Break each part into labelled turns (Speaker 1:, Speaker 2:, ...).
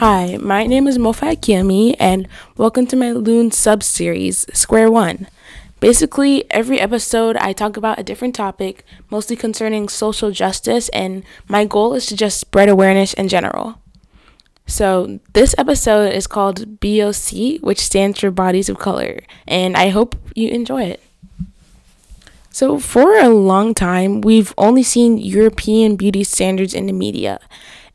Speaker 1: Hi, my name is Mofa Akiyami, and welcome to my Loon sub series, Square One. Basically, every episode I talk about a different topic, mostly concerning social justice, and my goal is to just spread awareness in general. So, this episode is called BOC, which stands for Bodies of Color, and I hope you enjoy it. So, for a long time, we've only seen European beauty standards in the media,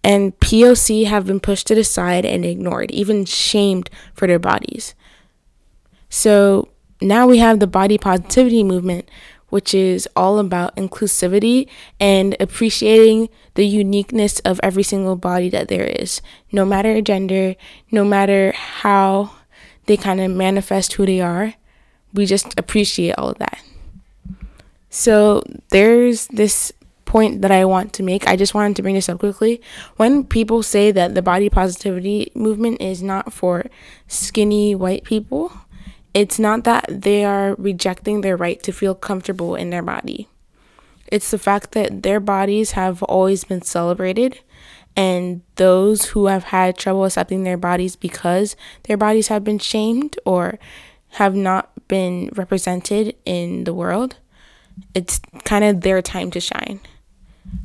Speaker 1: and POC have been pushed to the side and ignored, even shamed for their bodies. So, now we have the body positivity movement, which is all about inclusivity and appreciating the uniqueness of every single body that there is, no matter gender, no matter how they kind of manifest who they are. We just appreciate all of that. So there's this point that I want to make. I just wanted to bring this up quickly. When people say that the body positivity movement is not for skinny white people, it's not that they are rejecting their right to feel comfortable in their body. It's the fact that their bodies have always been celebrated, and those who have had trouble accepting their bodies because their bodies have been shamed or have not been represented in the world, it's kind of their time to shine.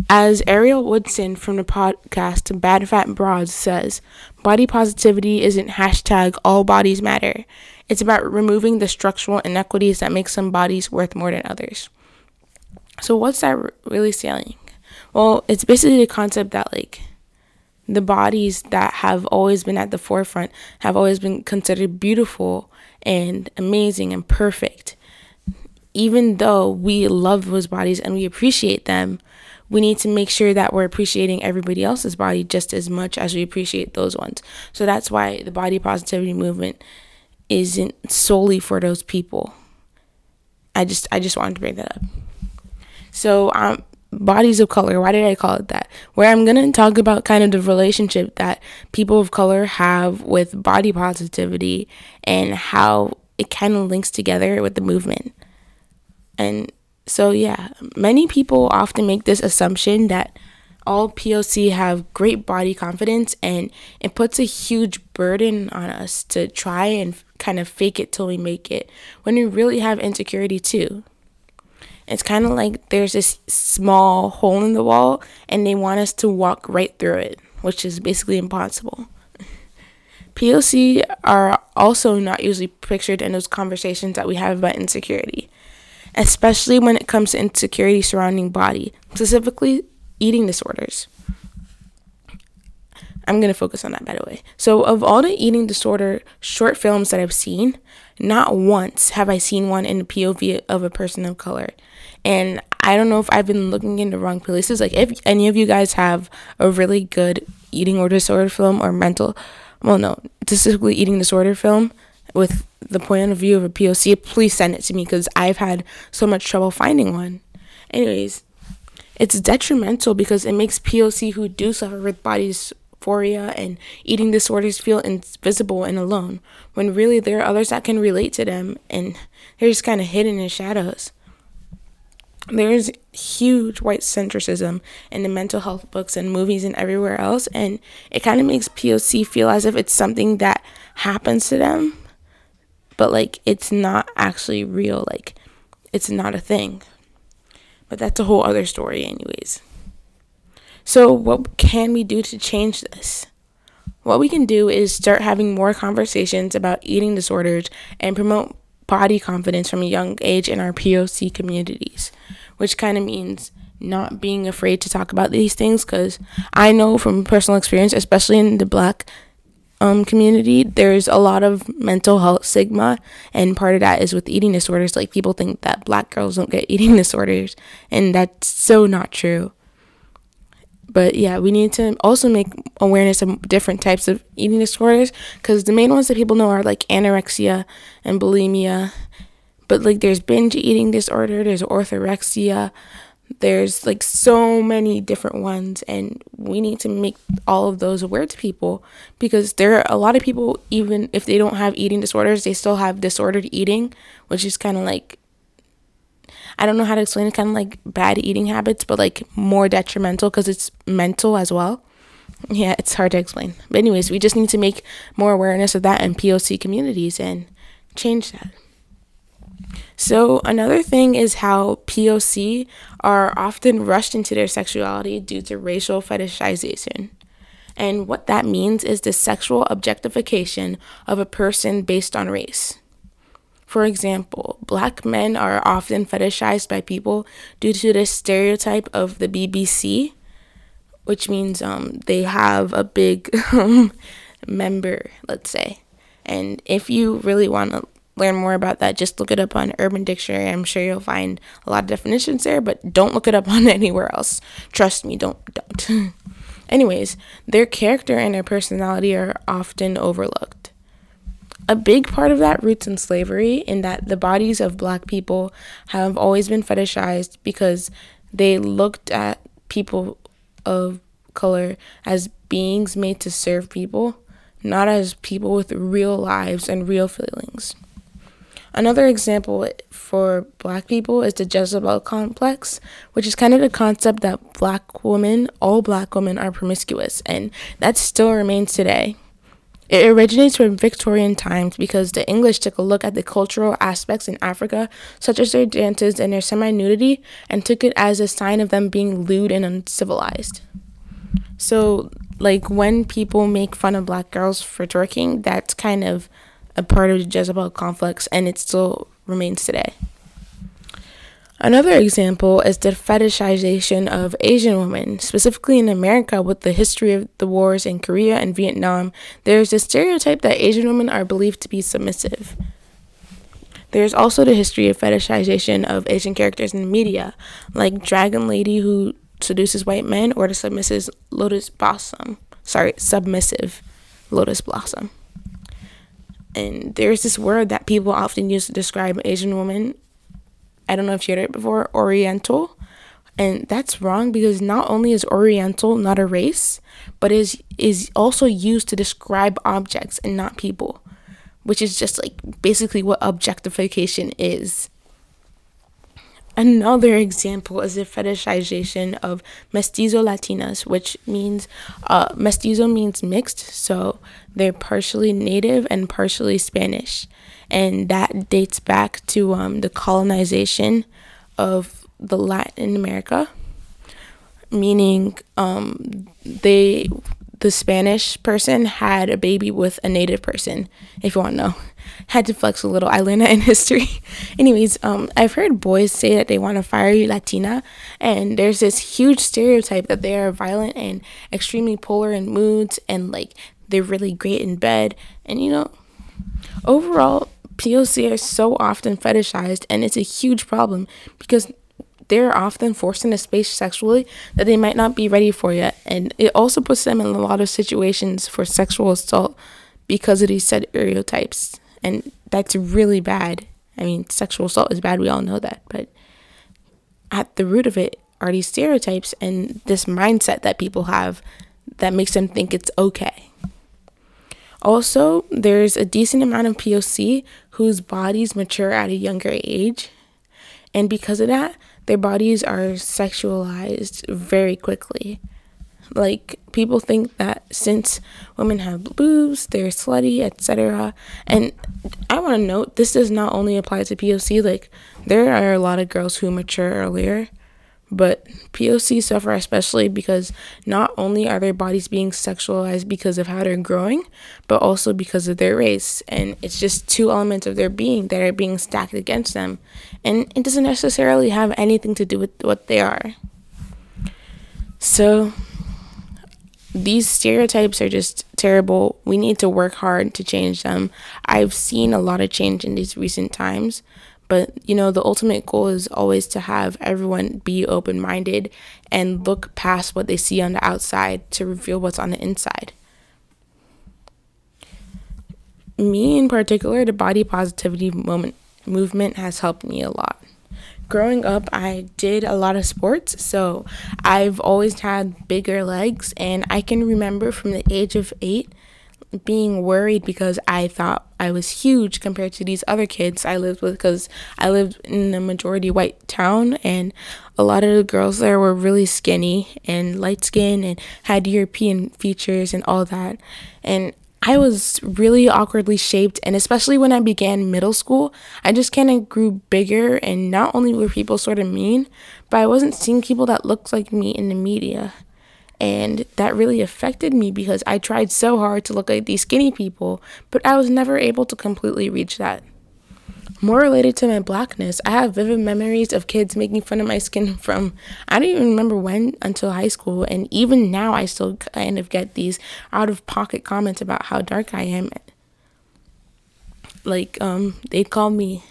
Speaker 1: As Ariel Woodson from the podcast Bad Fat Broads says, body positivity isn't hashtag all bodies matter. It's about removing the structural inequities that make some bodies worth more than others. So, what's that really saying? Well, it's basically the concept that, like, the bodies that have always been at the forefront have always been considered beautiful and amazing and perfect. Even though we love those bodies and we appreciate them, we need to make sure that we're appreciating everybody else's body just as much as we appreciate those ones. So that's why the body positivity movement isn't solely for those people. I just I just wanted to bring that up. So um bodies of color, why did I call it that? Where I'm going to talk about kind of the relationship that people of color have with body positivity and how it kind of links together with the movement. And so yeah, many people often make this assumption that all POC have great body confidence and it puts a huge burden on us to try and kind of fake it till we make it when we really have insecurity too. It's kind of like there's this small hole in the wall and they want us to walk right through it, which is basically impossible. POC are also not usually pictured in those conversations that we have about insecurity, especially when it comes to insecurity surrounding body, specifically eating disorders. I'm going to focus on that, by the way. So, of all the eating disorder short films that I've seen, not once have I seen one in the POV of a person of color. And I don't know if I've been looking in the wrong places. Like, if any of you guys have a really good eating or disorder film or mental, well, no, specifically eating disorder film with the point of view of a POC, please send it to me because I've had so much trouble finding one. Anyways, it's detrimental because it makes POC who do suffer with body dysphoria and eating disorders feel invisible and alone, when really there are others that can relate to them and they're just kind of hidden in shadows. There's huge white centricism in the mental health books and movies and everywhere else, and it kind of makes POC feel as if it's something that happens to them, but like it's not actually real, like it's not a thing. But that's a whole other story, anyways. So, what can we do to change this? What we can do is start having more conversations about eating disorders and promote body confidence from a young age in our POC communities, which kind of means not being afraid to talk about these things because I know from personal experience, especially in the black um, community, there's a lot of mental health stigma, and part of that is with eating disorders. Like people think that black girls don't get eating disorders, and that's so not true. But yeah, we need to also make awareness of different types of eating disorders because the main ones that people know are like anorexia and bulimia. But like there's binge eating disorder, there's orthorexia, there's like so many different ones, and we need to make all of those aware to people because there are a lot of people, even if they don't have eating disorders, they still have disordered eating, which is kind of like I don't know how to explain it, kind of like bad eating habits, but like more detrimental because it's mental as well. Yeah, it's hard to explain. But, anyways, we just need to make more awareness of that in POC communities and change that. So, another thing is how POC are often rushed into their sexuality due to racial fetishization. And what that means is the sexual objectification of a person based on race. For example, black men are often fetishized by people due to this stereotype of the BBC, which means um, they have a big member, let's say. And if you really want to learn more about that, just look it up on Urban Dictionary. I'm sure you'll find a lot of definitions there, but don't look it up on anywhere else. Trust me, don't don't. Anyways, their character and their personality are often overlooked. A big part of that roots in slavery, in that the bodies of black people have always been fetishized because they looked at people of color as beings made to serve people, not as people with real lives and real feelings. Another example for black people is the Jezebel complex, which is kind of the concept that black women, all black women, are promiscuous, and that still remains today. It originates from Victorian times because the English took a look at the cultural aspects in Africa, such as their dances and their semi nudity, and took it as a sign of them being lewd and uncivilized. So, like when people make fun of black girls for twerking, that's kind of a part of the Jezebel complex, and it still remains today. Another example is the fetishization of Asian women, specifically in America with the history of the wars in Korea and Vietnam. There's a stereotype that Asian women are believed to be submissive. There's also the history of fetishization of Asian characters in the media, like Dragon Lady who seduces white men or the submissive Lotus Blossom. Sorry, submissive Lotus Blossom. And there's this word that people often use to describe Asian women. I don't know if you heard it before, Oriental. And that's wrong because not only is Oriental not a race, but is is also used to describe objects and not people, which is just like basically what objectification is. Another example is the fetishization of mestizo Latinas, which means uh, mestizo means mixed, so they're partially native and partially Spanish, and that dates back to um, the colonization of the Latin America, meaning um, they the Spanish person had a baby with a native person, if you want to know. Had to flex a little. I learned that in history. Anyways, um, I've heard boys say that they want to fire you Latina, and there's this huge stereotype that they are violent and extremely polar in moods, and like they're really great in bed. And you know, overall, POC are so often fetishized, and it's a huge problem because they're often forced into space sexually that they might not be ready for yet. And it also puts them in a lot of situations for sexual assault because of these said stereotypes. And that's really bad. I mean, sexual assault is bad, we all know that. But at the root of it are these stereotypes and this mindset that people have that makes them think it's okay. Also, there's a decent amount of POC whose bodies mature at a younger age. And because of that, their bodies are sexualized very quickly. Like people think that since women have boobs, they're slutty, etc. And I want to note this does not only apply to POC. Like there are a lot of girls who mature earlier, but POC suffer especially because not only are their bodies being sexualized because of how they're growing, but also because of their race. And it's just two elements of their being that are being stacked against them. And it doesn't necessarily have anything to do with what they are. So these stereotypes are just terrible. We need to work hard to change them. I've seen a lot of change in these recent times, but, you know, the ultimate goal is always to have everyone be open minded and look past what they see on the outside to reveal what's on the inside. Me in particular, the body positivity moment, movement has helped me a lot. Growing up, I did a lot of sports, so I've always had bigger legs, and I can remember from the age of eight being worried because I thought I was huge compared to these other kids I lived with because I lived in a majority white town and a lot of the girls there were really skinny and light skinned and had European features and all that. And I was really awkwardly shaped, and especially when I began middle school, I just kind of grew bigger. And not only were people sort of mean, but I wasn't seeing people that looked like me in the media. And that really affected me because I tried so hard to look like these skinny people, but I was never able to completely reach that. More related to my blackness, I have vivid memories of kids making fun of my skin from I don't even remember when until high school, and even now I still kind of get these out of pocket comments about how dark I am. Like, um, they call me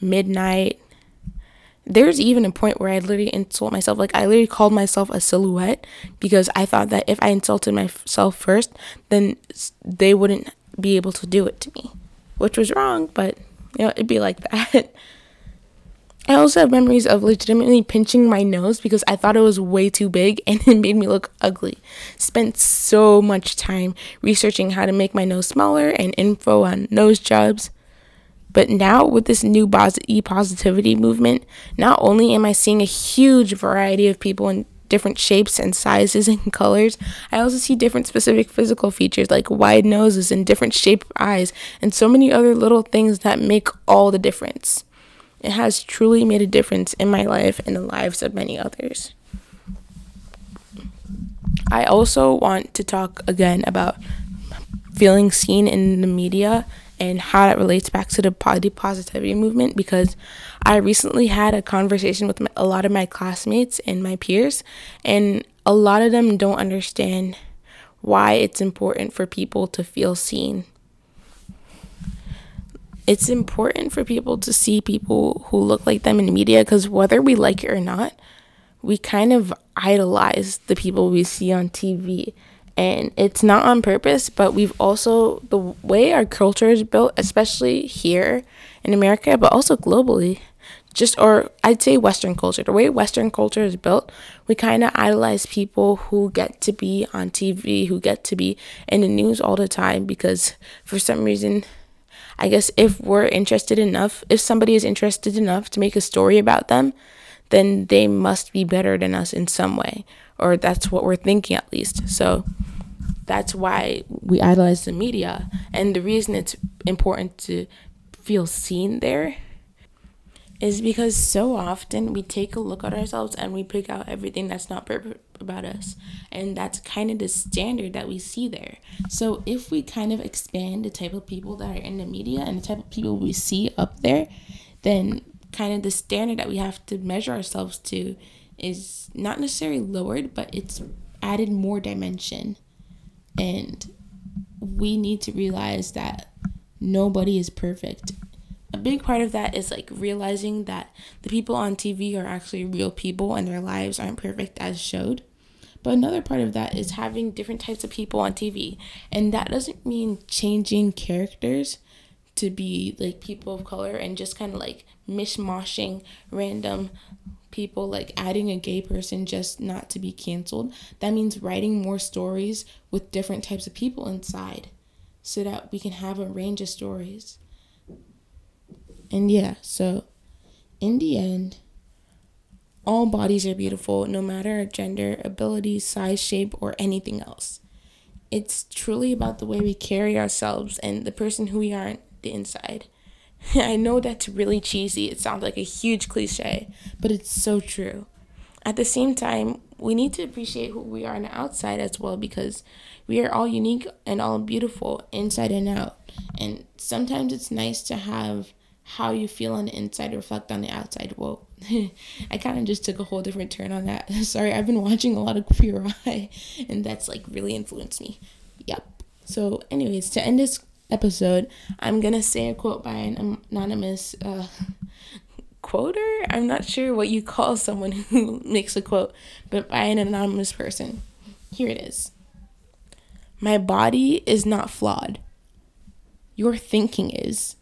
Speaker 1: midnight there's even a point where I literally insult myself. Like I literally called myself a silhouette because I thought that if I insulted myself first, then they wouldn't be able to do it to me, which was wrong. But you know, it'd be like that. I also have memories of legitimately pinching my nose because I thought it was way too big and it made me look ugly. Spent so much time researching how to make my nose smaller and info on nose jobs. But now, with this new e positivity movement, not only am I seeing a huge variety of people in different shapes and sizes and colors, I also see different specific physical features like wide noses and different shaped eyes, and so many other little things that make all the difference. It has truly made a difference in my life and the lives of many others. I also want to talk again about feeling seen in the media and how that relates back to the body positivity movement because I recently had a conversation with a lot of my classmates and my peers, and a lot of them don't understand why it's important for people to feel seen. It's important for people to see people who look like them in the media because whether we like it or not, we kind of idolize the people we see on TV and it's not on purpose but we've also the way our culture is built especially here in america but also globally just or i'd say western culture the way western culture is built we kind of idolize people who get to be on tv who get to be in the news all the time because for some reason i guess if we're interested enough if somebody is interested enough to make a story about them then they must be better than us in some way or that's what we're thinking at least so that's why we idolize the media. And the reason it's important to feel seen there is because so often we take a look at ourselves and we pick out everything that's not perfect about us. And that's kind of the standard that we see there. So if we kind of expand the type of people that are in the media and the type of people we see up there, then kind of the standard that we have to measure ourselves to is not necessarily lowered, but it's added more dimension. And we need to realize that nobody is perfect. A big part of that is like realizing that the people on TV are actually real people and their lives aren't perfect as showed. But another part of that is having different types of people on TV. And that doesn't mean changing characters to be like people of color and just kind of like mishmashing random people like adding a gay person just not to be canceled. That means writing more stories with different types of people inside so that we can have a range of stories. And yeah, so in the end, all bodies are beautiful, no matter gender, ability, size, shape, or anything else. It's truly about the way we carry ourselves and the person who we are on the inside. I know that's really cheesy. It sounds like a huge cliche, but it's so true. At the same time, we need to appreciate who we are on the outside as well because we are all unique and all beautiful inside and out. And sometimes it's nice to have how you feel on the inside reflect on the outside. Whoa, I kind of just took a whole different turn on that. Sorry, I've been watching a lot of Queer Eye, and that's like really influenced me. Yep. So, anyways, to end this episode, I'm gonna say a quote by an anonymous uh, quoter. I'm not sure what you call someone who makes a quote, but by an anonymous person. Here it is My body is not flawed, your thinking is.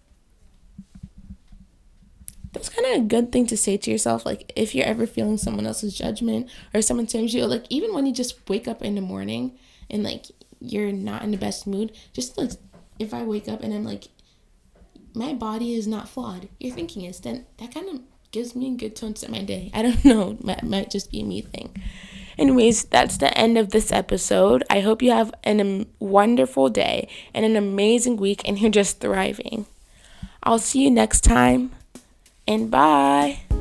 Speaker 1: That's kind of a good thing to say to yourself. Like, if you're ever feeling someone else's judgment or someone tells you, like, even when you just wake up in the morning and, like, you're not in the best mood, just like if I wake up and I'm like, my body is not flawed, your thinking is, then that kind of gives me a good tone to my day. I don't know, might just be me thing. Anyways, that's the end of this episode. I hope you have an wonderful day and an amazing week and you're just thriving. I'll see you next time and bye.